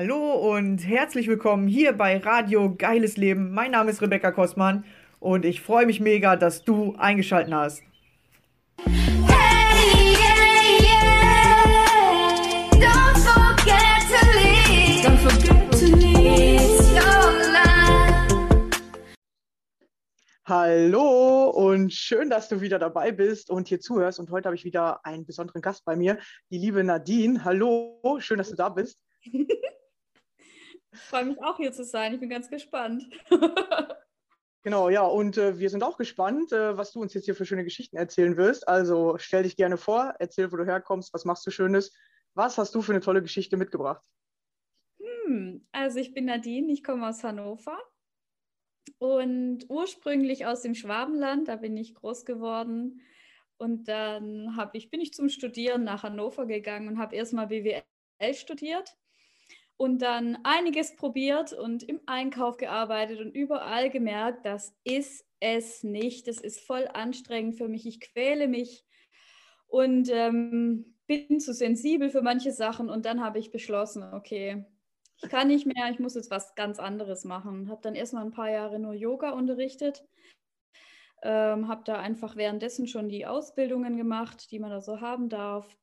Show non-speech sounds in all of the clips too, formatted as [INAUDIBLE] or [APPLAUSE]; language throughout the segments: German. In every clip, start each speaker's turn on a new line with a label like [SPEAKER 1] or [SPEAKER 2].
[SPEAKER 1] Hallo und herzlich willkommen hier bei Radio Geiles Leben. Mein Name ist Rebecca Kostmann und ich freue mich mega, dass du eingeschaltet hast.
[SPEAKER 2] Hey, yeah, yeah. Don't forget to leave. Don't forget to leave your life.
[SPEAKER 1] Hallo und schön, dass du wieder dabei bist und hier zuhörst. Und heute habe ich wieder einen besonderen Gast bei mir, die liebe Nadine. Hallo, schön, dass du da bist. [LAUGHS]
[SPEAKER 3] Ich freue mich auch hier zu sein. Ich bin ganz gespannt. [LAUGHS]
[SPEAKER 1] Genau, ja, und äh, wir sind auch gespannt, äh, was du uns jetzt hier für schöne Geschichten erzählen wirst. Also stell dich gerne vor, erzähl, wo du herkommst, was machst du Schönes. Was hast du für eine tolle Geschichte mitgebracht?
[SPEAKER 3] Hm, also ich bin Nadine, ich komme aus Hannover und ursprünglich aus dem Schwabenland, da bin ich groß geworden. Und dann ich, bin ich zum Studieren nach Hannover gegangen und habe erstmal BWL studiert und dann einiges probiert und im Einkauf gearbeitet und überall gemerkt, das ist es nicht. Das ist voll anstrengend für mich. Ich quäle mich und ähm, bin zu sensibel für manche Sachen. Und dann habe ich beschlossen, okay, ich kann nicht mehr, ich muss jetzt was ganz anderes machen. Habe dann erstmal ein paar Jahre nur Yoga unterrichtet. Ähm, habe da einfach währenddessen schon die Ausbildungen gemacht, die man da so haben darf.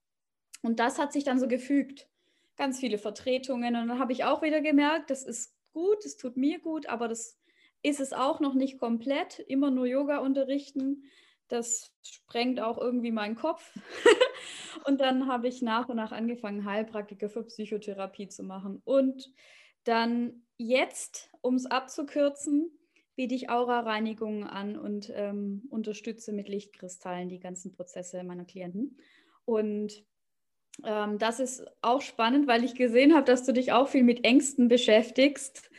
[SPEAKER 3] Und das hat sich dann so gefügt ganz viele Vertretungen. Und dann habe ich auch wieder gemerkt, das ist gut, es tut mir gut, aber das ist es auch noch nicht komplett. Immer nur Yoga unterrichten, das sprengt auch irgendwie meinen Kopf. [LAUGHS] und dann habe ich nach und nach angefangen, Heilpraktiker für Psychotherapie zu machen. Und dann jetzt, um es abzukürzen, biete ich Aura-Reinigungen an und ähm, unterstütze mit Lichtkristallen die ganzen Prozesse meiner Klienten. Und ähm, das ist auch spannend, weil ich gesehen habe, dass du dich auch viel mit Ängsten beschäftigst.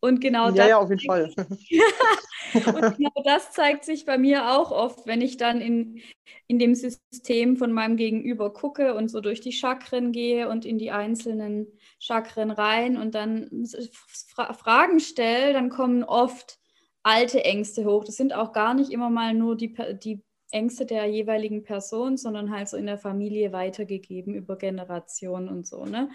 [SPEAKER 3] Und genau
[SPEAKER 1] Ja,
[SPEAKER 3] das,
[SPEAKER 1] ja, auf jeden Fall. [LAUGHS]
[SPEAKER 3] und genau das zeigt sich bei mir auch oft, wenn ich dann in, in dem System von meinem Gegenüber gucke und so durch die Chakren gehe und in die einzelnen Chakren rein und dann Fra Fragen stelle, dann kommen oft alte Ängste hoch. Das sind auch gar nicht immer mal nur die, die Ängste der jeweiligen Person, sondern halt so in der Familie weitergegeben über Generationen und so, ne?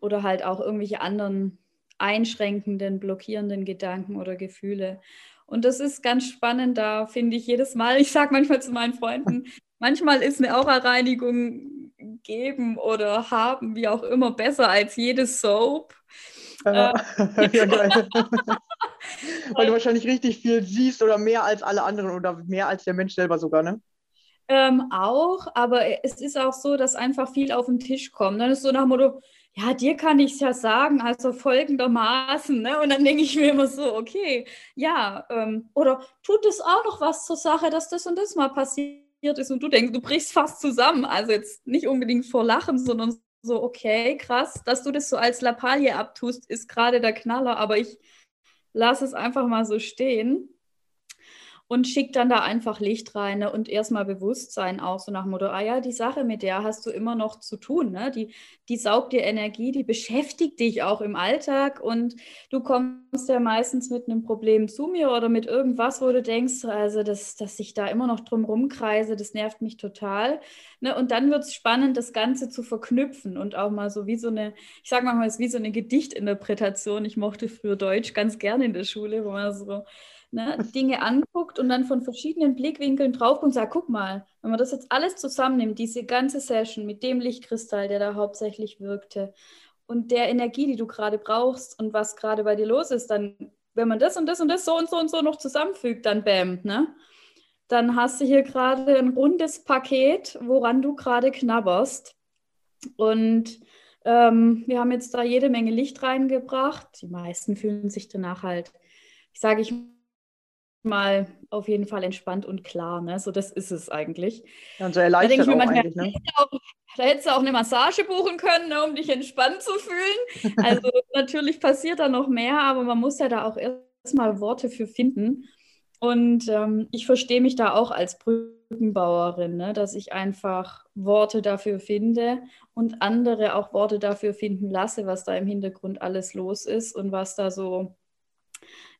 [SPEAKER 3] Oder halt auch irgendwelche anderen einschränkenden, blockierenden Gedanken oder Gefühle. Und das ist ganz spannend, da finde ich jedes Mal, [LAUGHS] ich sage manchmal zu meinen Freunden, manchmal ist eine Aura-Reinigung geben oder haben, wie auch immer, besser als jede Soap. [LAUGHS]
[SPEAKER 1] ja, geil. [LAUGHS] Weil du wahrscheinlich richtig viel siehst oder mehr als alle anderen oder mehr als der Mensch selber sogar, ne?
[SPEAKER 3] Ähm, auch, aber es ist auch so, dass einfach viel auf den Tisch kommt. Dann ist so nach dem Motto, ja, dir kann ich es ja sagen, also folgendermaßen, ne? Und dann denke ich mir immer so, okay, ja, ähm, oder tut es auch noch was zur Sache, dass das und das mal passiert ist und du denkst, du brichst fast zusammen. Also jetzt nicht unbedingt vor Lachen, sondern so, okay, krass, dass du das so als Lappalie abtust, ist gerade der Knaller, aber ich lasse es einfach mal so stehen und schickt dann da einfach Licht rein ne? und erstmal Bewusstsein auch so nach Motto, ah ja, die Sache, mit der hast du immer noch zu tun, ne? die, die saugt dir Energie, die beschäftigt dich auch im Alltag und du kommst ja meistens mit einem Problem zu mir oder mit irgendwas, wo du denkst, also dass, dass ich da immer noch drum rumkreise, das nervt mich total. Ne? Und dann wird es spannend, das Ganze zu verknüpfen und auch mal so wie so eine, ich sage manchmal, es ist wie so eine Gedichtinterpretation. Ich mochte früher Deutsch ganz gerne in der Schule, wo man so ne, Dinge anguckt und dann von verschiedenen Blickwinkeln drauf und sagt, guck mal, wenn man das jetzt alles zusammennimmt, diese ganze Session mit dem Lichtkristall, der da hauptsächlich wirkte und der Energie, die du gerade brauchst und was gerade bei dir los ist, dann, wenn man das und das und das so und so und so noch zusammenfügt, dann bam, ne? Dann hast du hier gerade ein rundes Paket, woran du gerade knabberst. Und ähm, wir haben jetzt da jede Menge Licht reingebracht. Die meisten fühlen sich danach halt, ich sage ich mal, auf jeden Fall entspannt und klar. Ne? So, das ist es eigentlich.
[SPEAKER 1] Ja, und so
[SPEAKER 3] Da denke
[SPEAKER 1] erleichtert
[SPEAKER 3] ich mir manchmal,
[SPEAKER 1] ne?
[SPEAKER 3] hättest du auch, da hättest du auch eine Massage buchen können, ne, um dich entspannt zu fühlen. [LAUGHS] Also natürlich passiert da noch mehr, aber man muss ja da auch erstmal Worte für finden. Und ähm, ich verstehe mich da auch als Brückenbauerin, ne, dass ich einfach Worte dafür finde und andere auch Worte dafür finden lasse, was da im Hintergrund alles los ist und was da so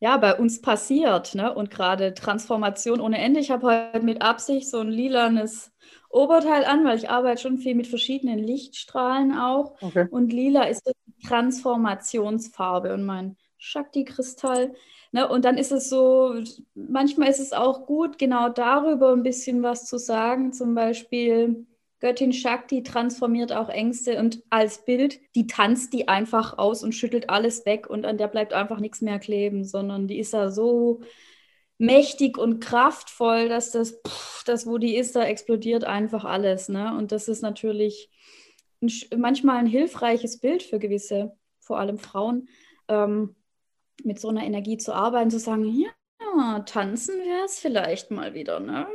[SPEAKER 3] ja, bei uns passiert. Ne? Und gerade Transformation ohne Ende. Ich habe heute mit Absicht so ein lilanes Oberteil an, weil ich arbeite schon viel mit verschiedenen Lichtstrahlen auch.
[SPEAKER 1] Okay.
[SPEAKER 3] Und lila ist die Transformationsfarbe und mein Shakti-Kristall. Ne? Und dann ist es so, manchmal ist es auch gut, genau darüber ein bisschen was zu sagen. Zum Beispiel, Göttin Shakti transformiert auch Ängste und als Bild, die tanzt die einfach aus und schüttelt alles weg und an der bleibt einfach nichts mehr kleben, sondern die ist da so mächtig und kraftvoll, dass das, pff, das wo die ist, da explodiert einfach alles. Ne? Und das ist natürlich ein, manchmal ein hilfreiches Bild für gewisse, vor allem Frauen, ähm, mit so einer Energie zu arbeiten, zu sagen, ja, tanzen wäre es vielleicht mal wieder. Ne?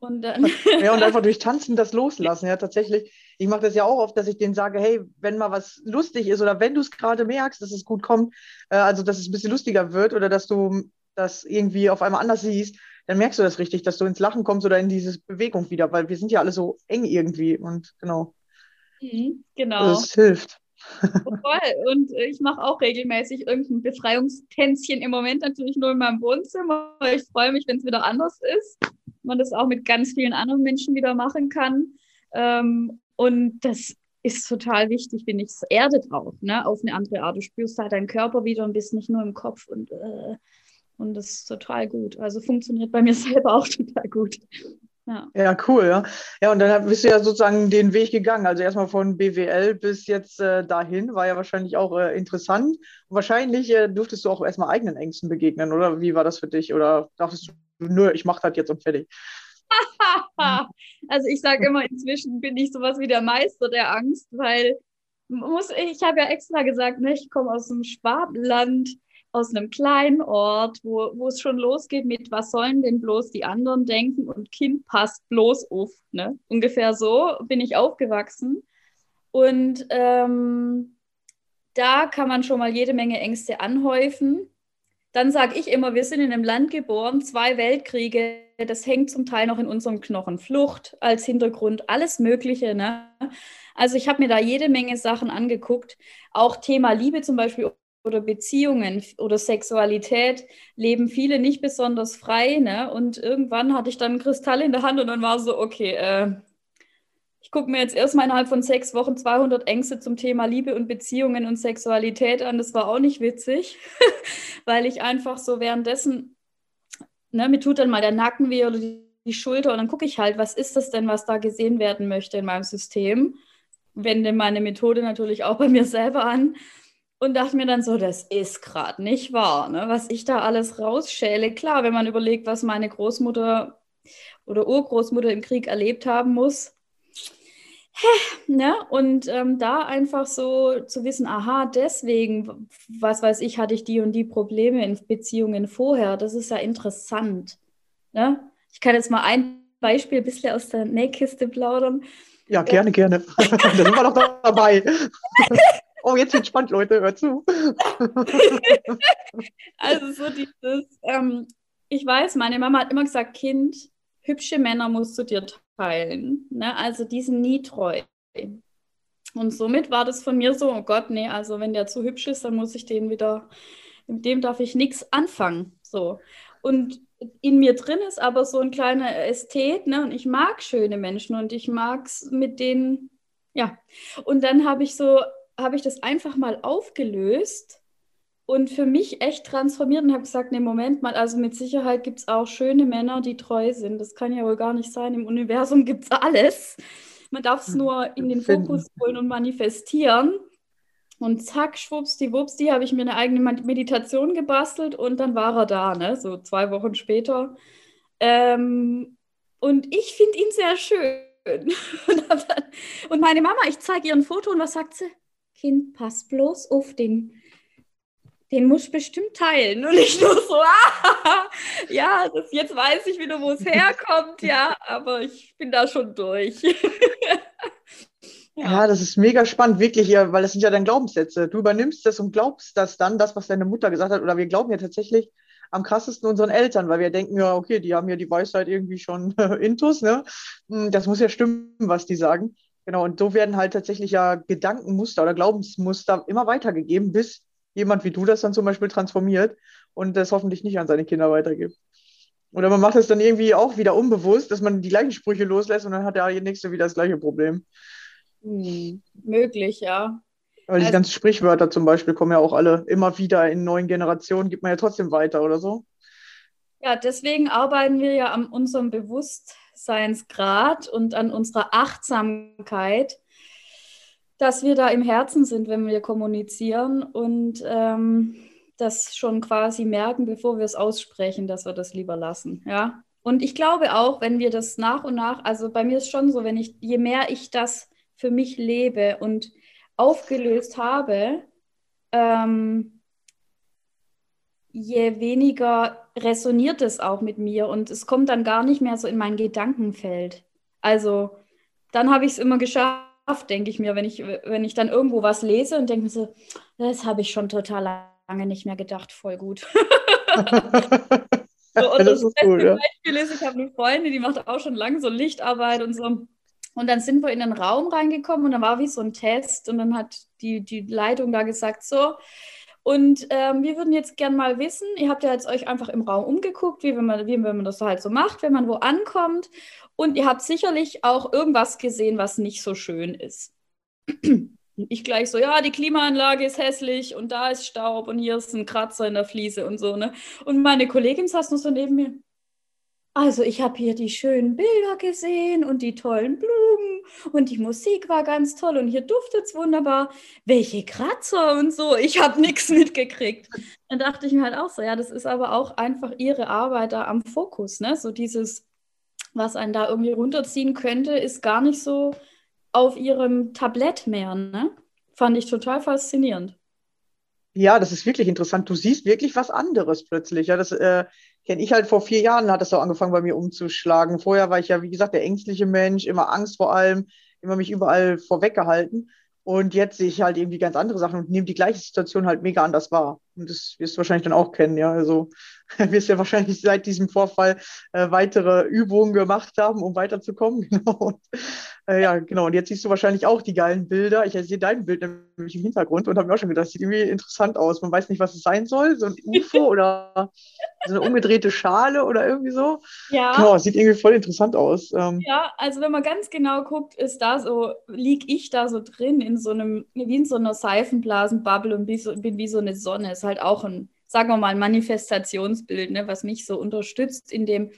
[SPEAKER 1] Und dann [LAUGHS] ja, und einfach [LAUGHS] durch Tanzen das loslassen. Ja, tatsächlich. Ich mache das ja auch oft, dass ich denen sage, hey, wenn mal was lustig ist oder wenn du es gerade merkst, dass es gut kommt, äh, also dass es ein bisschen lustiger wird oder dass du das irgendwie auf einmal anders siehst, dann merkst du das richtig, dass du ins Lachen kommst oder in diese Bewegung wieder, weil wir sind ja alle so eng irgendwie und genau.
[SPEAKER 3] Mhm, genau.
[SPEAKER 1] Das hilft.
[SPEAKER 3] Oh, voll. Und ich mache auch regelmäßig irgendein Befreiungstänzchen im Moment natürlich nur in meinem Wohnzimmer. Ich freue mich, wenn es wieder anders ist man das auch mit ganz vielen anderen Menschen wieder machen kann. Ähm, und das ist total wichtig, finde ich. Es erdet auch, ne? auf eine andere Art. Du spürst halt deinen Körper wieder und bist nicht nur im Kopf und, äh, und das ist total gut. Also funktioniert bei mir [LAUGHS] selber auch total gut.
[SPEAKER 1] Ja. ja, cool. Ja. ja, und dann bist du ja sozusagen den Weg gegangen. Also erstmal von BWL bis jetzt äh, dahin, war ja wahrscheinlich auch äh, interessant. Und wahrscheinlich äh, durftest du auch erstmal eigenen Ängsten begegnen, oder? Wie war das für dich? Oder dachtest du, nö, ich mache das jetzt und fertig? [LAUGHS]
[SPEAKER 3] also ich sage immer, inzwischen bin ich sowas wie der Meister der Angst, weil muss, ich habe ja extra gesagt, ne, ich komme aus dem Schwabenland aus einem kleinen Ort, wo, wo es schon losgeht mit, was sollen denn bloß die anderen denken und Kind passt bloß auf. Ne? Ungefähr so bin ich aufgewachsen. Und ähm, da kann man schon mal jede Menge Ängste anhäufen. Dann sage ich immer, wir sind in einem Land geboren, zwei Weltkriege, das hängt zum Teil noch in unserem Knochen. Flucht als Hintergrund, alles Mögliche. Ne? Also ich habe mir da jede Menge Sachen angeguckt. Auch Thema Liebe zum Beispiel oder Beziehungen oder Sexualität leben viele nicht besonders frei. Ne? Und irgendwann hatte ich dann einen Kristall in der Hand und dann war so, okay, äh, ich gucke mir jetzt erstmal innerhalb von sechs Wochen 200 Ängste zum Thema Liebe und Beziehungen und Sexualität an. Das war auch nicht witzig, [LAUGHS] weil ich einfach so währenddessen, ne, mir tut dann mal der Nacken weh oder die, die Schulter und dann gucke ich halt, was ist das denn, was da gesehen werden möchte in meinem System. Wende meine Methode natürlich auch bei mir selber an und dachte mir dann so, das ist gerade nicht wahr, ne? was ich da alles rausschäle. Klar, wenn man überlegt, was meine Großmutter oder Urgroßmutter im Krieg erlebt haben muss. Ne? Und ähm, da einfach so zu wissen, aha, deswegen, was weiß ich, hatte ich die und die Probleme in Beziehungen vorher. Das ist ja interessant. Ne? Ich kann jetzt mal ein Beispiel ein bisschen aus der Nähkiste plaudern.
[SPEAKER 1] Ja, gerne, gerne. [LAUGHS] da sind wir doch dabei. [LAUGHS] Oh, jetzt wird spannend, Leute, hört zu. [LAUGHS]
[SPEAKER 3] also so dieses, ähm, ich weiß, meine Mama hat immer gesagt, Kind, hübsche Männer musst du dir teilen. Ne? Also die sind nie treu. Und somit war das von mir so, oh Gott, nee, also wenn der zu hübsch ist, dann muss ich den wieder, mit dem darf ich nichts anfangen. So. Und in mir drin ist aber so ein kleiner Ästhet, ne? Und ich mag schöne Menschen und ich mag es mit denen, ja. Und dann habe ich so habe ich das einfach mal aufgelöst und für mich echt transformiert und habe gesagt, nee, Moment mal, also mit Sicherheit gibt es auch schöne Männer, die treu sind. Das kann ja wohl gar nicht sein. Im Universum gibt es alles. Man darf es hm, nur in den Fokus holen und manifestieren. Und zack, schwuppsdiwupsdi, habe ich mir eine eigene Meditation gebastelt und dann war er da, ne? so zwei Wochen später. Ähm, und ich finde ihn sehr schön. [LAUGHS] und meine Mama, ich zeige ihr ein Foto und was sagt sie? Kind, pass bloß auf, den, den muss bestimmt teilen. Und ich nur so, ah, ja, das, jetzt weiß ich wieder, wo es [LAUGHS] herkommt, ja, aber ich bin da schon durch. [LAUGHS]
[SPEAKER 1] ja. ja. das ist mega spannend, wirklich, weil das sind ja dann Glaubenssätze. Du übernimmst das und glaubst das dann, das, was deine Mutter gesagt hat, oder wir glauben ja tatsächlich am krassesten unseren Eltern, weil wir denken, ja, okay, die haben ja die Weisheit irgendwie schon [LAUGHS] intus, ne? Hm, das muss ja stimmen, was die sagen. Genau, und so werden halt tatsächlich ja Gedankenmuster oder Glaubensmuster immer weitergegeben, bis jemand wie du das dann zum Beispiel transformiert und das hoffentlich nicht an seine Kinder weitergibt. Oder man macht es dann irgendwie auch wieder unbewusst, dass man die gleichen Sprüche loslässt und dann hat der nächste wieder das gleiche Problem.
[SPEAKER 3] Hm, möglich, ja.
[SPEAKER 1] Weil die
[SPEAKER 3] Also-
[SPEAKER 1] ganzen Sprichwörter zum Beispiel kommen ja auch alle immer wieder in neuen Generationen, gibt man ja trotzdem weiter oder so.
[SPEAKER 3] Ja, deswegen arbeiten wir ja an unserem Bewusstseinsgrad und an unserer Achtsamkeit, dass wir da im Herzen sind, wenn wir kommunizieren und ähm, das schon quasi merken, bevor wir es aussprechen, dass wir das lieber lassen. Ja. Und ich glaube auch, wenn wir das nach und nach, also bei mir ist schon so, wenn ich, je mehr ich das für mich lebe und aufgelöst habe, ähm, je weniger resoniert es auch mit mir und es kommt dann gar nicht mehr so in mein Gedankenfeld. Also dann habe ich es immer geschafft, denke ich mir, wenn ich, wenn ich dann irgendwo was lese und denke mir so, das habe ich schon total lange nicht mehr gedacht, voll gut. [LAUGHS] So, und
[SPEAKER 1] das
[SPEAKER 3] das,
[SPEAKER 1] ist cool, ja.
[SPEAKER 3] Beispiel ist, ich habe eine Freundin, die macht auch schon lange so Lichtarbeit und so. Und dann sind wir in den Raum reingekommen und dann war wie so ein Test und dann hat die, die Leitung da gesagt, so, und ähm, wir würden jetzt gern mal wissen, ihr habt ja jetzt euch einfach im Raum umgeguckt, wie wenn man, wie wenn man das halt so macht, wenn man wo ankommt. Und ihr habt sicherlich auch irgendwas gesehen, was nicht so schön ist. [CLEARS THROAT] Ich gleich so, ja, die Klimaanlage ist hässlich und da ist Staub und hier ist ein Kratzer in der Fliese und so, ne? Und meine Kollegin saß nur so neben mir. Also ich habe hier die schönen Bilder gesehen und die tollen Blumen und die Musik war ganz toll und hier duftet es wunderbar. Welche Kratzer und so, ich habe nichts mitgekriegt. Dann dachte ich mir halt auch so, ja, das ist aber auch einfach ihre Arbeit da am Fokus, ne? So dieses, was einen da irgendwie runterziehen könnte, ist gar nicht so auf ihrem Tablett mehr, ne? Fand ich total faszinierend.
[SPEAKER 1] Ja, das ist wirklich interessant. Du siehst wirklich was anderes plötzlich. Ja, das äh, kenne ich halt vor vier Jahren, hat das so angefangen bei mir umzuschlagen. Vorher war ich ja, wie gesagt, der ängstliche Mensch, immer Angst vor allem, immer mich überall vorweggehalten. Und jetzt sehe ich halt irgendwie ganz andere Sachen und nehme die gleiche Situation halt mega anders wahr. Und das wirst du wahrscheinlich dann auch kennen, ja. Also [LAUGHS] wirst ja wahrscheinlich seit diesem Vorfall äh, weitere Übungen gemacht haben, um weiterzukommen. [LAUGHS] Genau. Und, äh, ja, genau. Und jetzt siehst du wahrscheinlich auch die geilen Bilder. Ich sehe dein Bild nämlich im Hintergrund und habe mir auch schon gedacht, das sieht irgendwie interessant aus. Man weiß nicht, was es sein soll. So ein [LAUGHS] UFO oder so eine umgedrehte Schale oder irgendwie so.
[SPEAKER 3] Ja.
[SPEAKER 1] Genau, es sieht irgendwie voll interessant aus. Ähm,
[SPEAKER 3] Ja, also wenn man ganz genau guckt, ist da so, liege ich da so drin in so einem, wie in so einer Seifenblasenbubble und bin, wie so eine Sonne. Ist halt auch ein, sagen wir mal, ein Manifestationsbild, ne, was mich so unterstützt, in dem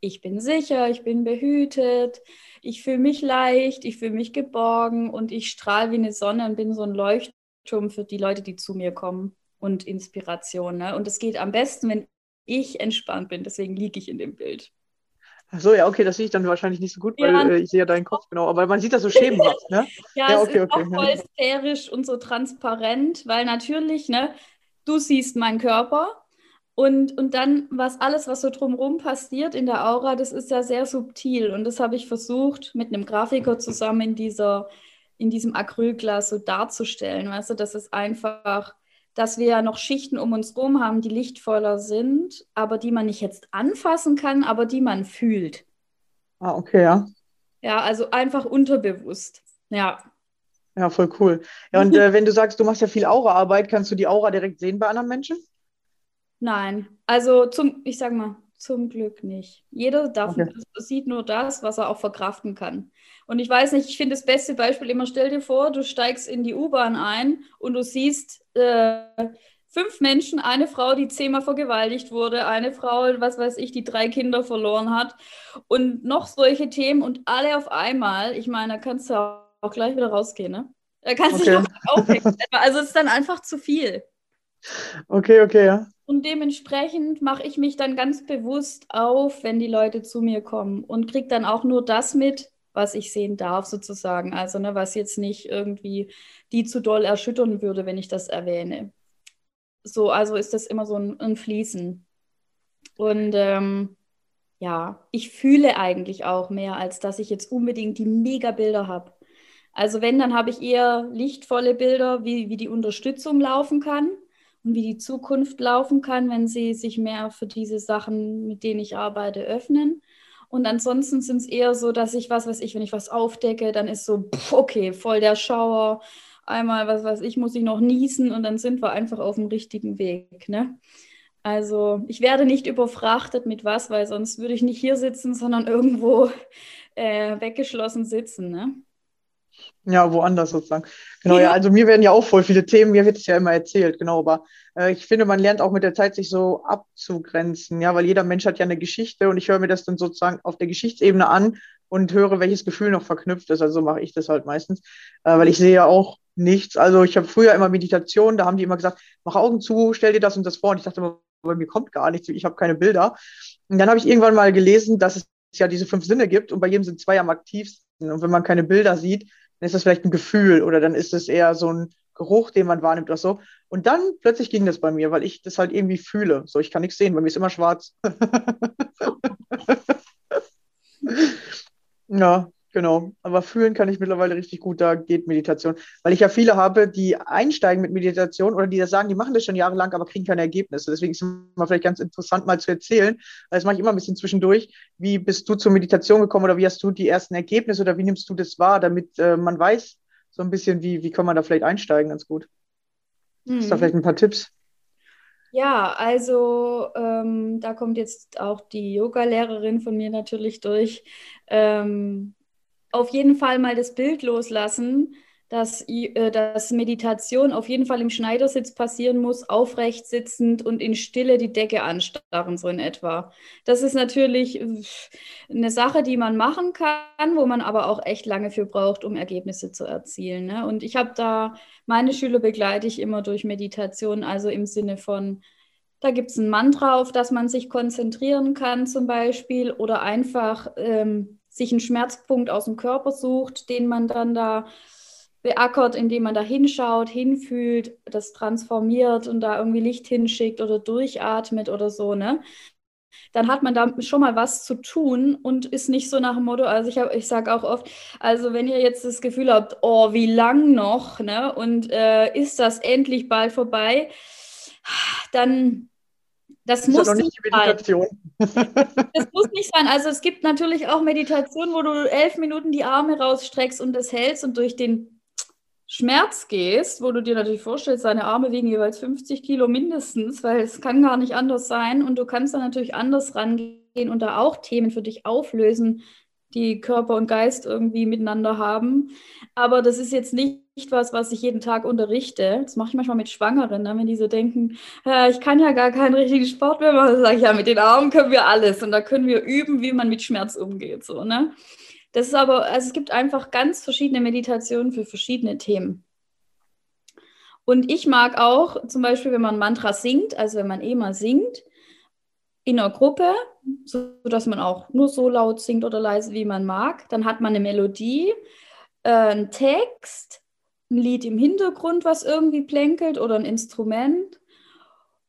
[SPEAKER 3] ich bin sicher, ich bin behütet, ich fühle mich leicht, ich fühle mich geborgen und ich strahle wie eine Sonne und bin so ein Leuchtturm für die Leute, die zu mir kommen und Inspiration. Ne? Und es geht am besten, wenn ich entspannt bin. Deswegen liege ich in dem Bild.
[SPEAKER 1] ach so, ja, okay, das sehe ich dann wahrscheinlich nicht so gut, weil
[SPEAKER 3] Ja.
[SPEAKER 1] äh, ich sehe ja deinen Kopf genau. Aber man sieht das so schemenhaft, ne? [LAUGHS]
[SPEAKER 3] Ja,
[SPEAKER 1] Ja,
[SPEAKER 3] es
[SPEAKER 1] okay,
[SPEAKER 3] ist
[SPEAKER 1] okay,
[SPEAKER 3] auch voll sphärisch und so transparent, weil natürlich, ne, du siehst meinen Körper und, und dann, was alles, was so drumherum passiert in der Aura, das ist ja sehr subtil. Und das habe ich versucht, mit einem Grafiker zusammen in dieser, in diesem Acrylglas so darzustellen. Weißt du, das ist einfach, dass wir ja noch Schichten um uns rum haben, die lichtvoller sind, aber die man nicht jetzt anfassen kann, aber die man fühlt.
[SPEAKER 1] Ah, okay, ja.
[SPEAKER 3] Ja, also einfach unterbewusst. Ja.
[SPEAKER 1] Ja, voll cool. Ja, und [LAUGHS] äh, wenn du sagst, du machst ja viel Aura-Arbeit, kannst du die Aura direkt sehen bei anderen Menschen?
[SPEAKER 3] Nein, also zum, ich sag mal, zum Glück nicht. Jeder darf,
[SPEAKER 1] Okay.
[SPEAKER 3] sieht nur das, was er auch verkraften kann. Und ich weiß nicht, ich finde das beste Beispiel immer, stell dir vor, du steigst in die U-Bahn ein und du siehst äh, fünf Menschen, eine Frau, die zehnmal vergewaltigt wurde, eine Frau, was weiß ich, die drei Kinder verloren hat und noch solche Themen und alle auf einmal. Ich meine, da kannst du auch gleich wieder rausgehen, ne? Da kannst du
[SPEAKER 1] Okay.
[SPEAKER 3] dich auch aufhängen. Also es ist dann einfach zu viel.
[SPEAKER 1] Okay, okay, ja.
[SPEAKER 3] Und dementsprechend mache ich mich dann ganz bewusst auf, wenn die Leute zu mir kommen und kriege dann auch nur das mit, was ich sehen darf, sozusagen. Also, ne, was jetzt nicht irgendwie die zu doll erschüttern würde, wenn ich das erwähne. So, also ist das immer so ein, ein Fließen. Und ähm, ja, ich fühle eigentlich auch mehr, als dass ich jetzt unbedingt die Mega-Bilder habe. Also, wenn, dann habe ich eher lichtvolle Bilder, wie, wie die Unterstützung laufen kann und wie die Zukunft laufen kann, wenn sie sich mehr für diese Sachen, mit denen ich arbeite, öffnen. Und ansonsten sind es eher so, dass ich, was weiß ich, wenn ich was aufdecke, dann ist so, pff, okay, voll der Schauer. Einmal, was weiß ich, muss ich noch niesen und dann sind wir einfach auf dem richtigen Weg. Ne? Also ich werde nicht überfrachtet mit was, weil sonst würde ich nicht hier sitzen, sondern irgendwo [LAUGHS] äh, weggeschlossen sitzen. Ne?
[SPEAKER 1] Ja, woanders sozusagen. Genau, ja.
[SPEAKER 3] Ja.
[SPEAKER 1] also mir werden ja auch voll viele Themen, mir wird es ja immer erzählt, genau, aber äh, ich finde, man lernt auch mit der Zeit, sich so abzugrenzen, ja, weil jeder Mensch hat ja eine Geschichte und ich höre mir das dann sozusagen auf der Geschichtsebene an und höre, welches Gefühl noch verknüpft ist. Also so mache ich das halt meistens, äh, weil ich sehe ja auch nichts. Also ich habe früher immer Meditation, da haben die immer gesagt, mach Augen zu, stell dir das und das vor. Und ich dachte immer, bei mir kommt gar nichts, ich habe keine Bilder. Und dann habe ich irgendwann mal gelesen, dass es ja diese fünf Sinne gibt und bei jedem sind zwei am aktivsten. Und wenn man keine Bilder sieht, dann ist das vielleicht ein Gefühl oder dann ist es eher so ein Geruch, den man wahrnimmt oder so. Und dann plötzlich ging das bei mir, weil ich das halt irgendwie fühle. So, ich kann nichts sehen, bei mir ist immer schwarz. [LAUGHS] ja, genau. Aber fühlen kann ich mittlerweile richtig gut, da geht Meditation. Weil ich ja viele habe, die einsteigen mit Meditation oder die das sagen, die machen das schon jahrelang, aber kriegen keine Ergebnisse. Deswegen ist es mal vielleicht ganz interessant, mal zu erzählen. Das mache ich immer ein bisschen zwischendurch. Wie bist du zur Meditation gekommen oder wie hast du die ersten Ergebnisse oder wie nimmst du das wahr, damit äh, man weiß, so ein bisschen, wie, wie kann man da vielleicht einsteigen ganz gut? Hast du da
[SPEAKER 3] Mhm.
[SPEAKER 1] vielleicht ein paar Tipps?
[SPEAKER 3] Ja, also ähm, da kommt jetzt auch die Yoga-Lehrerin von mir natürlich durch. Ähm, auf jeden Fall mal das Bild loslassen, dass, äh, dass Meditation auf jeden Fall im Schneidersitz passieren muss, aufrecht sitzend und in Stille die Decke anstarren, so in etwa. Das ist natürlich eine Sache, die man machen kann, wo man aber auch echt lange für braucht, um Ergebnisse zu erzielen. Ne? Und ich habe da, meine Schüler begleite ich immer durch Meditation, also im Sinne von, da gibt es ein Mantra, auf das man sich konzentrieren kann zum Beispiel oder einfach ähm, sich einen Schmerzpunkt aus dem Körper sucht, den man dann da beackert, indem man da hinschaut, hinfühlt, das transformiert und da irgendwie Licht hinschickt oder durchatmet oder so, ne? Dann hat man da schon mal was zu tun und ist nicht so nach dem Motto, also ich, hab- ich sage auch oft, also wenn ihr jetzt das Gefühl habt, oh, wie lang noch, ne? Und äh, ist das endlich bald vorbei, dann das
[SPEAKER 1] Das ist ja
[SPEAKER 3] muss
[SPEAKER 1] noch nicht
[SPEAKER 3] nicht
[SPEAKER 1] die
[SPEAKER 3] sein.
[SPEAKER 1] Meditation.
[SPEAKER 3] Das muss nicht sein. Also es gibt natürlich auch Meditationen, wo du elf Minuten die Arme rausstreckst und das hältst und durch den Schmerz gehst, wo du dir natürlich vorstellst, deine Arme wiegen jeweils 50 Kilo mindestens, weil es kann gar nicht anders sein. Und du kannst dann natürlich anders rangehen und da auch Themen für dich auflösen, die Körper und Geist irgendwie miteinander haben. Aber das ist jetzt nicht was, was ich jeden Tag unterrichte. Das mache ich manchmal mit Schwangeren, ne? wenn die so denken, ja, ich kann ja gar keinen richtigen Sport mehr machen. Dann sage ich, ja, mit den Armen können wir alles. Und da können wir üben, wie man mit Schmerz umgeht. So, ne? Das ist aber, also es gibt einfach ganz verschiedene Meditationen für verschiedene Themen. Und ich mag auch zum Beispiel, wenn man Mantra singt, also wenn man eh mal singt, in einer Gruppe, sodass man auch nur so laut singt oder leise, wie man mag. Dann hat man eine Melodie, äh, einen Text, ein Lied im Hintergrund, was irgendwie plänkelt oder ein Instrument.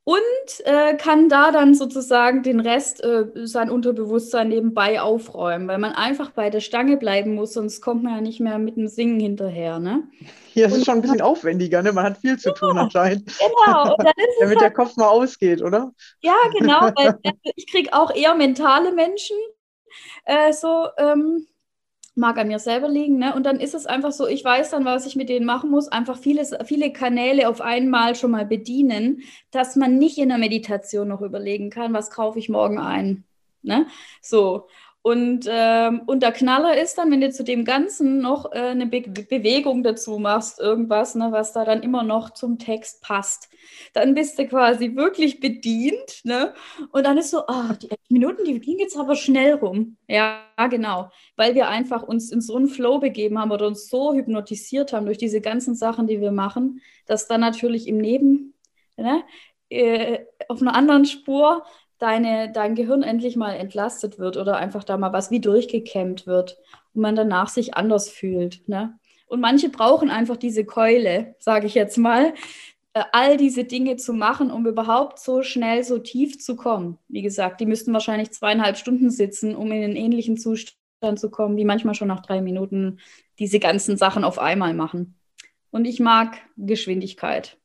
[SPEAKER 3] Und äh, kann da dann sozusagen den Rest, äh, sein Unterbewusstsein nebenbei aufräumen, weil man einfach bei der Stange bleiben muss, sonst kommt man ja nicht mehr mit dem Singen hinterher. Ne?
[SPEAKER 1] Hier ist es
[SPEAKER 3] Und-
[SPEAKER 1] schon ein bisschen aufwendiger, ne? Man hat viel zu tun anscheinend,
[SPEAKER 3] Genau, und dann ist [LAUGHS] es
[SPEAKER 1] damit der Kopf mal ausgeht, oder?
[SPEAKER 3] Ja, genau, [LAUGHS] weil also ich kriege auch eher mentale Menschen, äh, so ähm, mag an mir selber liegen, ne? Und dann ist es einfach so, ich weiß dann, was ich mit denen machen muss, einfach vieles, viele Kanäle auf einmal schon mal bedienen, dass man nicht in der Meditation noch überlegen kann, was kaufe ich morgen ein, ne? So. Und, ähm, und der Knaller ist dann, wenn du zu dem Ganzen noch äh, eine Be Bewegung dazu machst, irgendwas, ne, was da dann immer noch zum Text passt dann bist du quasi wirklich bedient, ne? Und dann ist so, ah, die elf Minuten, die gingen jetzt aber schnell rum. Ja, genau. Weil wir einfach uns in so einen Flow begeben haben oder uns so hypnotisiert haben durch diese ganzen Sachen, die wir machen, dass dann natürlich im Neben, ne, äh, auf einer anderen Spur deine, dein Gehirn endlich mal entlastet wird oder einfach da mal was wie durchgekämmt wird und man danach sich anders fühlt, ne? Und manche brauchen einfach diese Keule, sage ich jetzt mal, äh, all diese Dinge zu machen, um überhaupt so schnell so tief zu kommen. Wie gesagt, die müssten wahrscheinlich zweieinhalb Stunden sitzen, um in einen ähnlichen Zustand zu kommen, wie manchmal schon nach drei Minuten diese ganzen Sachen auf einmal machen. Und ich mag Geschwindigkeit.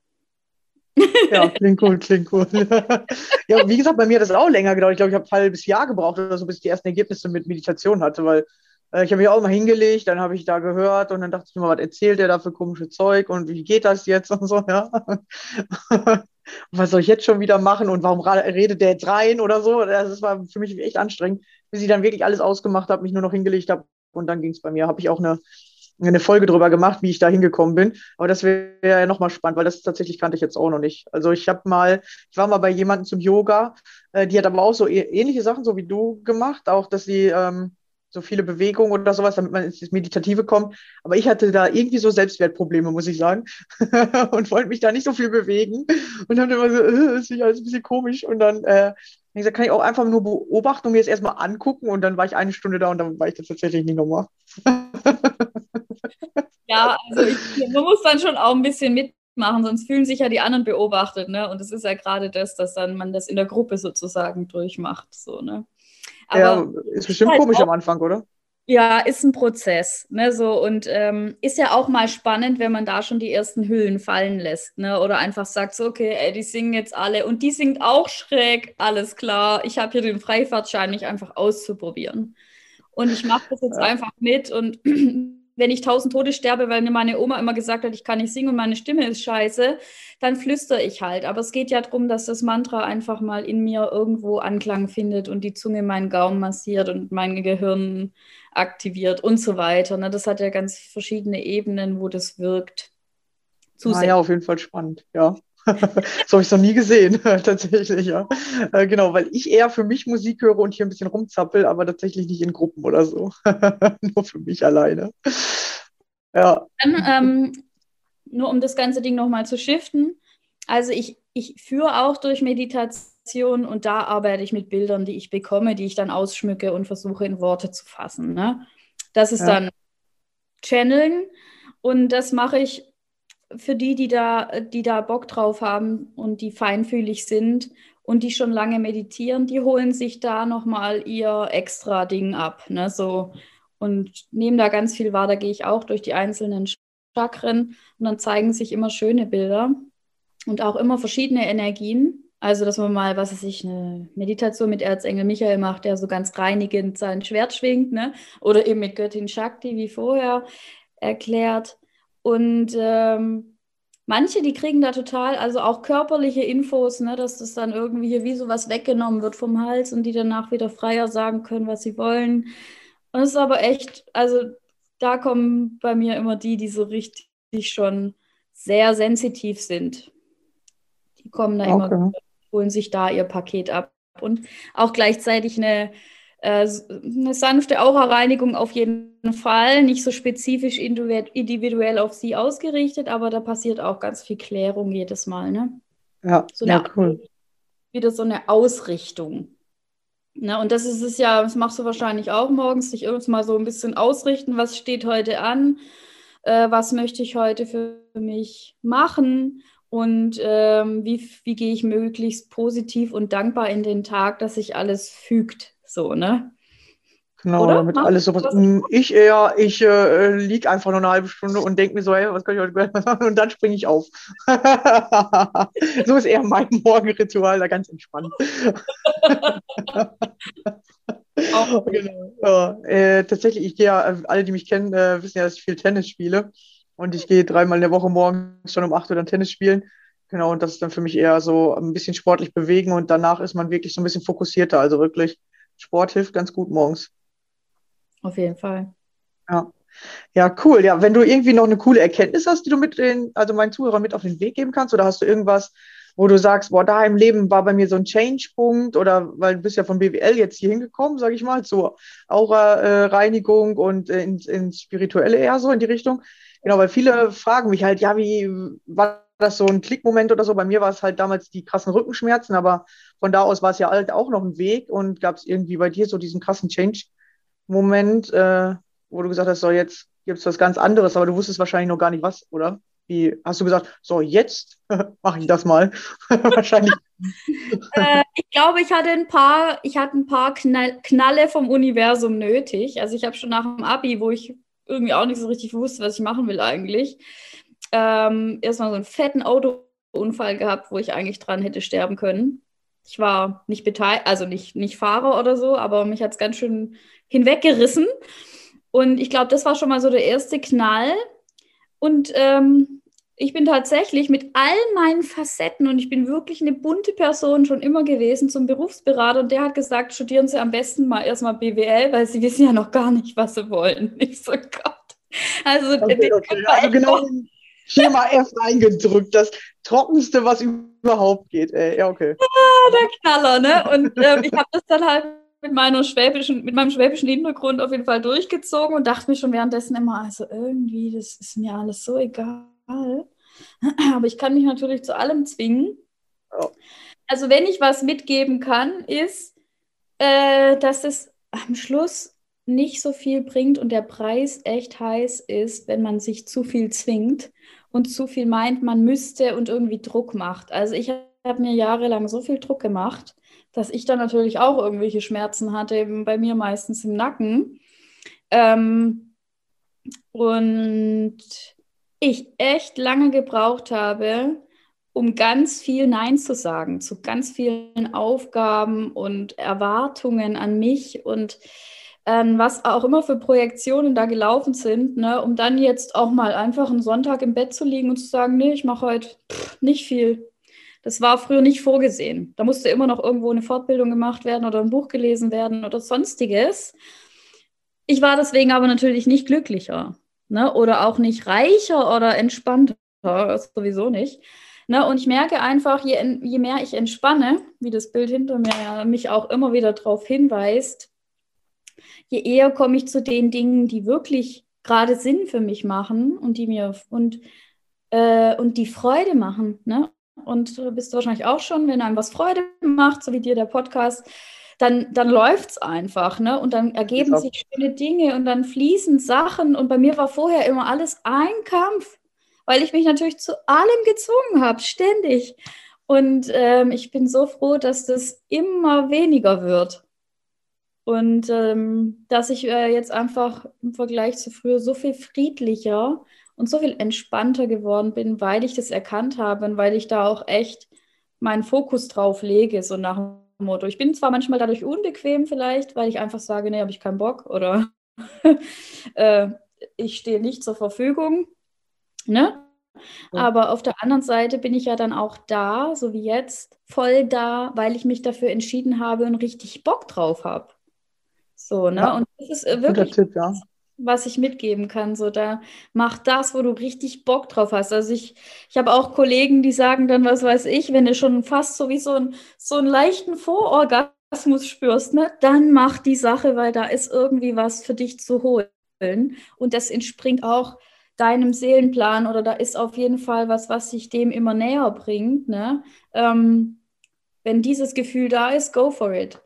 [SPEAKER 1] Ja, klingt cool, klingt cool. [LAUGHS] ja, wie gesagt, bei mir hat das auch länger gedauert. Ich glaube, ich habe ein halbes Jahr gebraucht oder so, bis ich die ersten Ergebnisse mit Meditation hatte, weil äh, ich habe mich auch mal hingelegt, dann habe ich da gehört und dann dachte ich mir, was erzählt der da für komische Zeug und wie geht das jetzt und so, ja. [LAUGHS] was soll ich jetzt schon wieder machen und warum redet der jetzt rein oder so? Das war für mich echt anstrengend, bis ich dann wirklich alles ausgemacht habe, mich nur noch hingelegt habe und dann ging es bei mir. Habe ich auch eine eine Folge drüber gemacht, wie ich da hingekommen bin. Aber das wäre ja nochmal spannend, weil das tatsächlich kannte ich jetzt auch noch nicht. Also ich habe mal, ich war mal bei jemandem zum Yoga, äh, die hat aber auch so e- ähnliche Sachen, so wie du gemacht, auch dass sie ähm, so viele Bewegungen oder sowas, damit man ins Meditative kommt. Aber ich hatte da irgendwie so Selbstwertprobleme, muss ich sagen. [LAUGHS] und wollte mich da nicht so viel bewegen. Und dann immer so, äh, ist nicht alles ein bisschen komisch. Und dann, äh, wie gesagt, kann ich auch einfach nur beobachten und mir das erstmal angucken. Und dann war ich eine Stunde da und dann war ich das tatsächlich nicht nochmal. [LAUGHS]
[SPEAKER 3] Ja, also ich, man muss dann schon auch ein bisschen mitmachen, sonst fühlen sich ja die anderen beobachtet, ne? Und es ist ja gerade das, dass dann man das in der Gruppe sozusagen durchmacht, so, ne? Aber
[SPEAKER 1] ja, ist bestimmt
[SPEAKER 3] halt
[SPEAKER 1] komisch am Anfang, oder?
[SPEAKER 3] Ja, ist ein Prozess, ne, so. Und ähm, ist ja auch mal spannend, wenn man da schon die ersten Hüllen fallen lässt, ne, oder einfach sagt so, okay, ey, die singen jetzt alle und die singt auch schräg, alles klar, ich habe hier den Freifahrtschein, mich einfach auszuprobieren. Und ich mache das jetzt einfach mit und [CLEARS THROAT] wenn ich tausend Tode sterbe, weil mir meine Oma immer gesagt hat, ich kann nicht singen und meine Stimme ist scheiße, dann flüstere ich halt. Aber es geht ja darum, dass das Mantra einfach mal in mir irgendwo Anklang findet und die Zunge meinen Gaumen massiert und mein Gehirn aktiviert und so weiter. Ne? Das hat ja ganz verschiedene Ebenen, wo das wirkt.
[SPEAKER 1] Ah,
[SPEAKER 3] Zusätzlich.
[SPEAKER 1] ja, auf jeden Fall spannend, ja. So habe ich noch nie gesehen, [LAUGHS] tatsächlich, ja. Äh, genau, weil ich eher für mich Musik höre und hier ein bisschen rumzappel, aber tatsächlich nicht in Gruppen oder so. [LAUGHS] Nur für mich alleine. Ja,
[SPEAKER 3] Dann, ähm, nur um das ganze Ding nochmal zu shiften. Also ich, ich führe auch durch Meditation und da arbeite ich mit Bildern, die ich bekomme, die ich dann ausschmücke und versuche in Worte zu fassen. Ne? Das ist
[SPEAKER 1] Ja.
[SPEAKER 3] dann Channeln und das mache ich für die, die da, die da Bock drauf haben und die feinfühlig sind und die schon lange meditieren, die holen sich da nochmal ihr extra Ding ab. Ne? So, und nehmen da ganz viel wahr. Da gehe ich auch durch die einzelnen Chakren und dann zeigen sich immer schöne Bilder und auch immer verschiedene Energien. Also, dass man mal, was weiß ich, eine Meditation mit Erzengel Michael macht, der so ganz reinigend sein Schwert schwingt, ne? Oder eben mit Göttin Shakti, wie vorher erklärt. Und ähm, manche, die kriegen da total, also auch körperliche Infos, ne, dass das dann irgendwie hier wie sowas weggenommen wird vom Hals und die danach wieder freier sagen können, was sie wollen. Und es ist aber echt, also da kommen bei mir immer die, die so richtig schon sehr sensitiv sind. Die kommen da immer,
[SPEAKER 1] okay.
[SPEAKER 3] holen sich da ihr Paket ab. Und auch gleichzeitig eine, eine sanfte Aura-Reinigung auf jeden Fall. Nicht so spezifisch individu- individuell auf sie ausgerichtet, aber da passiert auch ganz viel Klärung jedes Mal. Ne?
[SPEAKER 1] Ja,
[SPEAKER 3] So
[SPEAKER 1] ja,
[SPEAKER 3] eine
[SPEAKER 1] cool.
[SPEAKER 3] wieder so eine Ausrichtung. Ne, und das ist es ja, das machst du wahrscheinlich auch morgens, dich irgendwas mal so ein bisschen ausrichten, was steht heute an, äh, was möchte ich heute für mich machen und ähm, wie, wie gehe ich möglichst positiv und dankbar in den Tag, dass sich alles fügt. So, ne?
[SPEAKER 1] Genau,
[SPEAKER 3] Oder?
[SPEAKER 1] damit
[SPEAKER 3] Machst
[SPEAKER 1] alles sowas. Ich eher, ich äh, liege einfach nur eine halbe Stunde und denke mir so, hey, was kann ich heute machen? Und dann springe ich auf. [LAUGHS] So ist eher mein [LAUGHS] Morgenritual, da ganz entspannt. [LAUGHS]
[SPEAKER 3] Auch
[SPEAKER 1] Genau. Ja, äh, tatsächlich, ich gehe ja, äh, alle, die mich kennen, äh, wissen ja, dass ich viel Tennis spiele. Und ich gehe dreimal in der Woche morgens schon um 8 Uhr dann Tennis spielen. Genau, und das ist dann für mich eher so ein bisschen sportlich bewegen und danach ist man wirklich so ein bisschen fokussierter. Also wirklich, Sport hilft ganz gut morgens.
[SPEAKER 3] Auf jeden Fall.
[SPEAKER 1] Ja. Ja, cool. Ja, wenn du irgendwie noch eine coole Erkenntnis hast, die du mit den, also meinen Zuhörern mit auf den Weg geben kannst, oder hast du irgendwas, wo du sagst, boah, da im Leben war bei mir so ein Change-Punkt, oder weil du bist ja von BWL jetzt hier hingekommen, sage ich mal, zur Aura-Reinigung und äh, ins, ins Spirituelle eher so in die Richtung. Genau, weil viele fragen mich halt, ja, wie war das so ein Klickmoment oder so? Bei mir war es halt damals die krassen Rückenschmerzen, aber von da aus war es ja halt auch noch ein Weg und gab es irgendwie bei dir so diesen krassen Change-Moment, äh, wo du gesagt hast, so jetzt gibt es was ganz anderes, aber du wusstest wahrscheinlich noch gar nicht was, oder? Wie hast du gesagt, so jetzt [LAUGHS] mache ich das mal? [LAUGHS] wahrscheinlich. [LAUGHS]
[SPEAKER 3] Äh, ich glaube, ich hatte ein paar, ich hatte ein paar Knall, Knalle vom Universum nötig. Also ich habe schon nach dem Abi, wo ich irgendwie auch nicht so richtig wusste, was ich machen will eigentlich, ähm, erstmal so einen fetten Autounfall gehabt, wo ich eigentlich dran hätte sterben können. Ich war nicht beteiligt, also nicht, nicht Fahrer oder so, aber mich hat es ganz schön hinweggerissen. Und ich glaube, das war schon mal so der erste Knall. Und ähm, ich bin tatsächlich mit all meinen Facetten und ich bin wirklich eine bunte Person schon immer gewesen zum Berufsberater und der hat gesagt, studieren Sie am besten mal erstmal BWL, weil Sie wissen ja noch gar nicht, was Sie wollen. [LAUGHS] Ich so, Gott. Also,
[SPEAKER 1] Okay, okay. Also genau Schema F reingedrückt. Das trockenste, was überhaupt geht. Ey. Ja, okay.
[SPEAKER 3] der Knaller, ne? Und ähm, ich habe das dann halt mit meiner schwäbischen, mit meinem schwäbischen Hintergrund auf jeden Fall durchgezogen und dachte mir schon währenddessen immer, also irgendwie, das ist mir alles so egal. Aber ich kann mich natürlich zu allem zwingen. Also wenn ich was mitgeben kann, ist, äh, dass es am Schluss nicht so viel bringt und der Preis echt heiß ist, wenn man sich zu viel zwingt und zu viel meint, man müsste und irgendwie Druck macht. Also ich habe mir jahrelang so viel Druck gemacht, dass ich dann natürlich auch irgendwelche Schmerzen hatte, bei mir meistens im Nacken. Ähm, und ich echt lange gebraucht habe, um ganz viel Nein zu sagen zu ganz vielen Aufgaben und Erwartungen an mich und ähm, was auch immer für Projektionen da gelaufen sind, ne, um dann jetzt auch mal einfach einen Sonntag im Bett zu liegen und zu sagen, nee, ich mache heute nicht viel. Das war früher nicht vorgesehen. Da musste immer noch irgendwo eine Fortbildung gemacht werden oder ein Buch gelesen werden oder sonstiges. Ich war deswegen aber natürlich nicht glücklicher ne? oder auch nicht reicher oder entspannter, sowieso nicht. Ne? Und ich merke einfach, je, je mehr ich entspanne, wie das Bild hinter mir ja mich auch immer wieder darauf hinweist, je eher komme ich zu den Dingen, die wirklich gerade Sinn für mich machen und die mir und, äh, und die Freude machen. Ne? Und äh, bist du wahrscheinlich auch schon, wenn einem was Freude macht, so wie dir der Podcast, dann, dann läuft es einfach, ne? Und dann ergeben
[SPEAKER 1] Ja.
[SPEAKER 3] sich schöne Dinge und dann fließen Sachen. Und bei mir war vorher immer alles ein Kampf, weil ich mich natürlich zu allem gezwungen habe, ständig. Und ähm, ich bin so froh, dass das immer weniger wird. Und ähm, dass ich äh, jetzt einfach im Vergleich zu früher so viel friedlicher und so viel entspannter geworden bin, weil ich das erkannt habe und weil ich da auch echt meinen Fokus drauf lege, so nach dem Motto. Ich bin zwar manchmal dadurch unbequem vielleicht, weil ich einfach sage, nee, habe ich keinen Bock oder [LAUGHS] äh, ich stehe nicht zur Verfügung, ne?
[SPEAKER 1] Ja.
[SPEAKER 3] Aber auf der anderen Seite bin ich ja dann auch da, so wie jetzt, voll da, weil ich mich dafür entschieden habe und richtig Bock drauf habe. So, ne?
[SPEAKER 1] Ja.
[SPEAKER 3] Und das ist äh, wirklich
[SPEAKER 1] Tipp, ja.
[SPEAKER 3] was ich mitgeben kann. So, da mach das, wo du richtig Bock drauf hast. Also ich, ich habe auch Kollegen, die sagen dann, was weiß ich, wenn du schon fast so wie so, ein, so einen leichten Vororgasmus spürst, ne, dann mach die Sache, weil da ist irgendwie was für dich zu holen. Und das entspringt auch deinem Seelenplan oder da ist auf jeden Fall was, was sich dem immer näher bringt. Ne? Ähm, wenn dieses Gefühl da ist, go for it.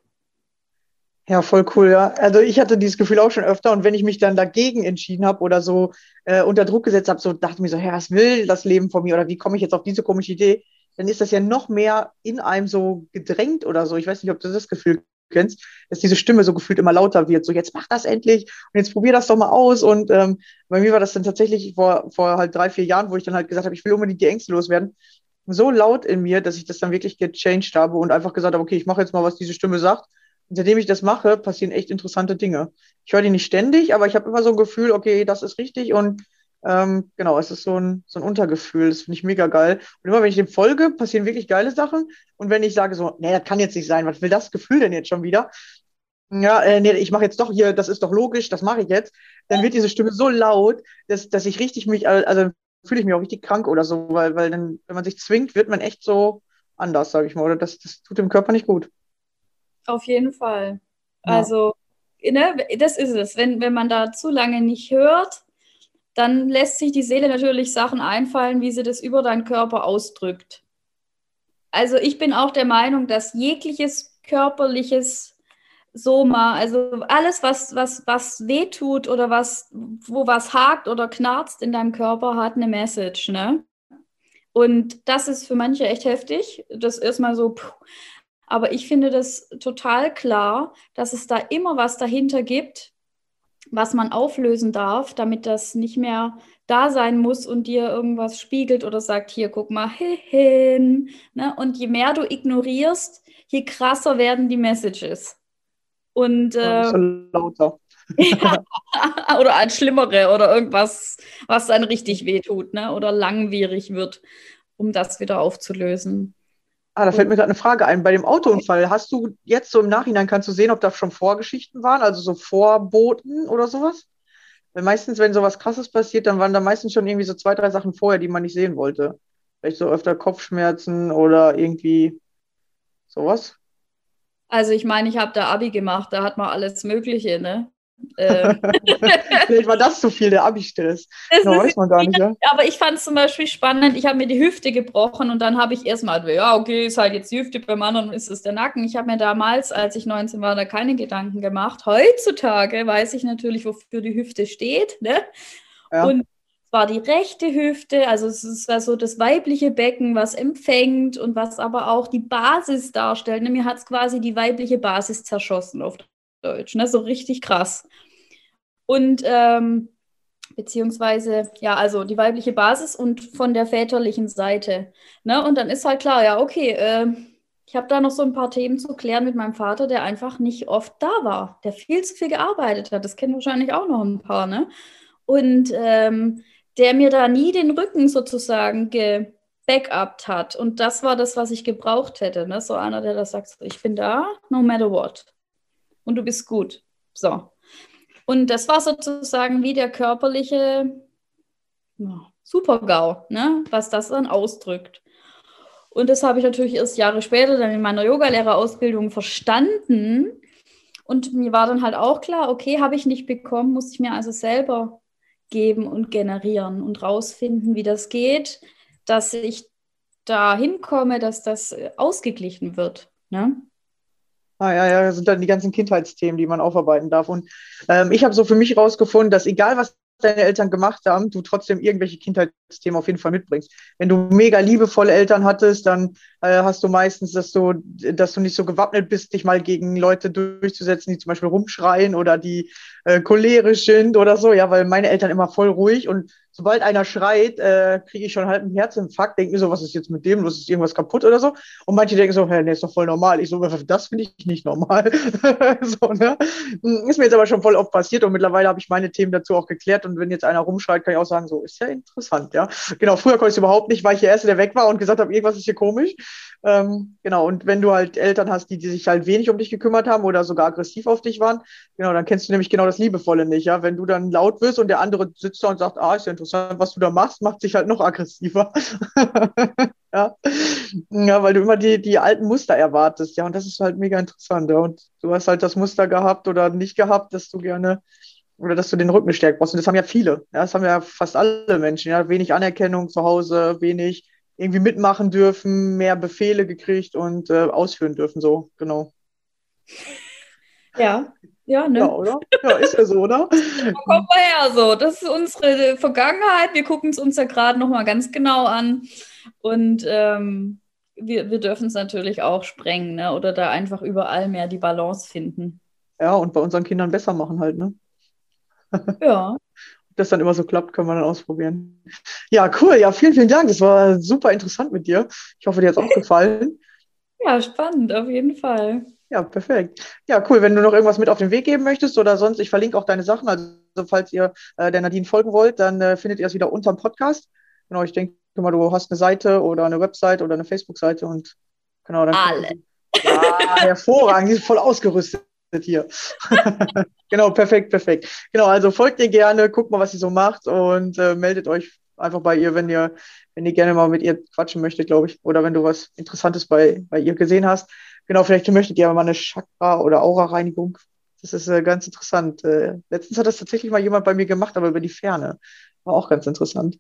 [SPEAKER 1] Ja, voll cool, ja. Also ich hatte dieses Gefühl auch schon öfter und wenn ich mich dann dagegen entschieden habe oder so äh, unter Druck gesetzt habe, so dachte mir so, Herr, was will das Leben von mir oder wie komme ich jetzt auf diese komische Idee, dann ist das ja noch mehr in einem so gedrängt oder so. Ich weiß nicht, ob du das Gefühl kennst, dass diese Stimme so gefühlt immer lauter wird. So, jetzt mach das endlich und jetzt probier das doch mal aus. Und ähm, bei mir war das dann tatsächlich vor, vor halt drei, vier Jahren, wo ich dann halt gesagt habe, ich will unbedingt die Ängste loswerden, so laut in mir, dass ich das dann wirklich gechanged habe und einfach gesagt habe, okay, ich mache jetzt mal, was diese Stimme sagt. Seitdem ich das mache, passieren echt interessante Dinge. Ich höre die nicht ständig, aber ich habe immer so ein Gefühl, okay, das ist richtig und ähm, genau, es ist so ein, so ein Untergefühl. Das finde ich mega geil. Und immer wenn ich dem folge, passieren wirklich geile Sachen. Und wenn ich sage so, nee, das kann jetzt nicht sein, was will das Gefühl denn jetzt schon wieder? Ja, äh, nee, ich mache jetzt doch hier, das ist doch logisch, das mache ich jetzt. Dann wird diese Stimme so laut, dass, dass ich richtig mich, al- also fühle ich mich auch richtig krank oder so, weil, weil dann, wenn man sich zwingt, wird man echt so anders, sage ich mal. Oder das, das tut dem Körper nicht gut.
[SPEAKER 3] Auf jeden Fall.
[SPEAKER 1] Ja.
[SPEAKER 3] Also, ne, das ist es. Wenn, wenn man da zu lange nicht hört, dann lässt sich die Seele natürlich Sachen einfallen, wie sie das über deinen Körper ausdrückt. Also ich bin auch der Meinung, dass jegliches körperliches Soma, also alles, was, was, was wehtut oder was, wo was hakt oder knarzt in deinem Körper, hat eine Message, ne? Und das ist für manche echt heftig. Das ist mal so, puh. Aber ich finde das total klar, dass es da immer was dahinter gibt, was man auflösen darf, damit das nicht mehr da sein muss und dir irgendwas spiegelt oder sagt, hier, guck mal [LAUGHS] hin. Ne? Und je mehr du ignorierst, je krasser werden die Messages. Und
[SPEAKER 1] Ja,
[SPEAKER 3] äh,
[SPEAKER 1] lauter. [LAUGHS]
[SPEAKER 3] oder als schlimmere oder irgendwas, was dann richtig wehtut, ne? Oder langwierig wird, um das wieder aufzulösen.
[SPEAKER 1] Ah, da fällt mir gerade eine Frage ein. Bei dem Autounfall, hast du jetzt so im Nachhinein, kannst du sehen, ob da schon Vorgeschichten waren, also so Vorboten oder sowas? Weil meistens, wenn sowas krasses passiert, dann waren da meistens schon irgendwie so zwei, drei Sachen vorher, die man nicht sehen wollte. Vielleicht so öfter Kopfschmerzen oder irgendwie sowas.
[SPEAKER 3] Also ich meine, ich habe da Abi gemacht, da hat man alles Mögliche, ne? Ähm, [LAUGHS]
[SPEAKER 1] Vielleicht war das zu viel, der Abi-Stress.
[SPEAKER 3] das
[SPEAKER 1] Ja,
[SPEAKER 3] ist-
[SPEAKER 1] weiß man gar nicht, ja.
[SPEAKER 3] aber ich fand es zum Beispiel spannend, ich habe mir die Hüfte gebrochen und dann habe ich erstmal, ja, okay, ist halt jetzt die Hüfte, beim anderen ist es der Nacken. Ich habe mir damals, als ich 19 war, da keine Gedanken gemacht. Heutzutage weiß ich natürlich, wofür die Hüfte steht, ne?
[SPEAKER 1] Ja.
[SPEAKER 3] Und es war die rechte Hüfte, also es ist also das weibliche Becken, was empfängt und was aber auch die Basis darstellt. Ne? Mir hat es quasi die weibliche Basis zerschossen auf Deutsch, ne? so richtig krass. Und ähm, beziehungsweise, ja, also die weibliche Basis und von der väterlichen Seite. Ne? Und dann ist halt klar, ja, okay, äh, ich habe da noch so ein paar Themen zu klären mit meinem Vater, der einfach nicht oft da war, der viel zu viel gearbeitet hat. Das kennen wahrscheinlich auch noch ein paar, ne? Und ähm, der mir da nie den Rücken sozusagen gebackupt hat. Und das war das, was ich gebraucht hätte. Ne? So einer, der das sagt, ich bin da, no matter what. Und du bist gut. So. Und das war sozusagen wie der körperliche Super-GAU, ne? was das dann ausdrückt. Und das habe ich natürlich erst Jahre später dann in meiner Yogalehrerausbildung verstanden. Und mir war dann halt auch klar, okay, habe ich nicht bekommen, muss ich mir also selber geben und generieren und rausfinden, wie das geht, dass ich da hinkomme, dass das äh, ausgeglichen wird. Ne?
[SPEAKER 1] Ah, ja, ja, das sind dann die ganzen Kindheitsthemen, die man aufarbeiten darf. Und ähm, ich habe so für mich rausgefunden, dass egal was deine Eltern gemacht haben, du trotzdem irgendwelche Kindheitsthemen auf jeden Fall mitbringst. Wenn du mega liebevolle Eltern hattest, dann äh, hast du meistens, dass du, dass du nicht so gewappnet bist, dich mal gegen Leute durchzusetzen, die zum Beispiel rumschreien oder die äh, cholerisch sind oder so. Ja, weil meine Eltern immer voll ruhig und sobald einer schreit, äh, kriege ich schon halb einen Herzinfarkt, denke mir so, was ist jetzt mit dem los? Ist irgendwas kaputt oder so? Und manche denken so, hey, nee, ist doch voll normal. Ich so, das finde ich nicht normal. [LAUGHS] so, ne? Ist mir jetzt aber schon voll oft passiert und mittlerweile habe ich meine Themen dazu auch geklärt. Und wenn jetzt einer rumschreit, kann ich auch sagen, so, ist ja interessant, ja. Genau, früher konnte ich es überhaupt nicht, weil ich der Erste, der weg war und gesagt habe, irgendwas ist hier komisch. Ähm, genau, und wenn du halt Eltern hast, die, die sich halt wenig um dich gekümmert haben oder sogar aggressiv auf dich waren, genau, dann kennst du nämlich genau das Liebevolle nicht, ja. Wenn du dann laut wirst und der andere sitzt da und sagt, ah, ist ja interessant, was du da machst, macht sich halt noch aggressiver. [LAUGHS] ja. ja, weil du immer die, die alten Muster erwartest, ja, und das ist halt mega interessant, ja. Und du hast halt das Muster gehabt oder nicht gehabt, dass du gerne oder dass du den Rücken stärken brauchst. Und das haben ja viele. Ja, das haben ja fast alle Menschen. Ja, wenig Anerkennung zu Hause, wenig irgendwie mitmachen dürfen, mehr Befehle gekriegt und äh, ausführen dürfen. So, genau. [LAUGHS]
[SPEAKER 3] Ja, ja, ne?
[SPEAKER 1] Ja, oder? Ja, ist ja so, oder? [LAUGHS]
[SPEAKER 3] Wo kommen wir her? So, das ist unsere Vergangenheit. Wir gucken es uns ja gerade nochmal ganz genau an. Und ähm, wir, wir dürfen es natürlich auch sprengen, ne? Oder da einfach überall mehr die Balance finden.
[SPEAKER 1] Ja, und bei unseren Kindern besser machen halt, ne? [LAUGHS]
[SPEAKER 3] Ja.
[SPEAKER 1] das dann immer so klappt, können wir dann ausprobieren. Ja, cool. Ja, vielen, vielen Dank. Das war super interessant mit dir. Ich hoffe, dir hat es auch gefallen. [LAUGHS]
[SPEAKER 3] Ja, spannend, auf jeden Fall.
[SPEAKER 1] Ja, perfekt. Ja, cool. Wenn du noch irgendwas mit auf den Weg geben möchtest oder sonst, ich verlinke auch deine Sachen. Also, falls ihr äh, der Nadine folgen wollt, dann äh, findet ihr es wieder unterm Podcast. Genau, ich denke mal, du hast eine Seite oder eine Website oder eine Facebook-Seite und genau, dann.
[SPEAKER 3] Alle.
[SPEAKER 1] Ja, hervorragend. Die ist voll ausgerüstet hier. [LAUGHS] genau, perfekt, perfekt. Genau, also folgt ihr gerne, guckt mal, was sie so macht und äh, meldet euch einfach bei ihr, wenn ihr, wenn ihr gerne mal mit ihr quatschen möchtet, glaube ich. Oder wenn du was Interessantes bei, bei ihr gesehen hast. Genau, vielleicht möchtet ihr mal eine Chakra- oder Aura-Reinigung. Das ist äh, ganz interessant. Äh, letztens hat das tatsächlich mal jemand bei mir gemacht, aber über die Ferne. War auch ganz interessant.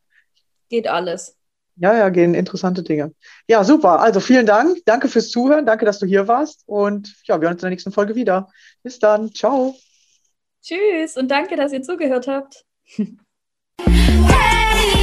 [SPEAKER 3] Geht alles.
[SPEAKER 1] Ja, ja, gehen interessante Dinge. Ja, super. Also vielen Dank. Danke fürs Zuhören. Danke, dass du hier warst. Und ja, wir hören uns in der nächsten Folge wieder. Bis dann. Ciao.
[SPEAKER 3] Tschüss und danke, dass ihr zugehört habt.
[SPEAKER 2] Hey,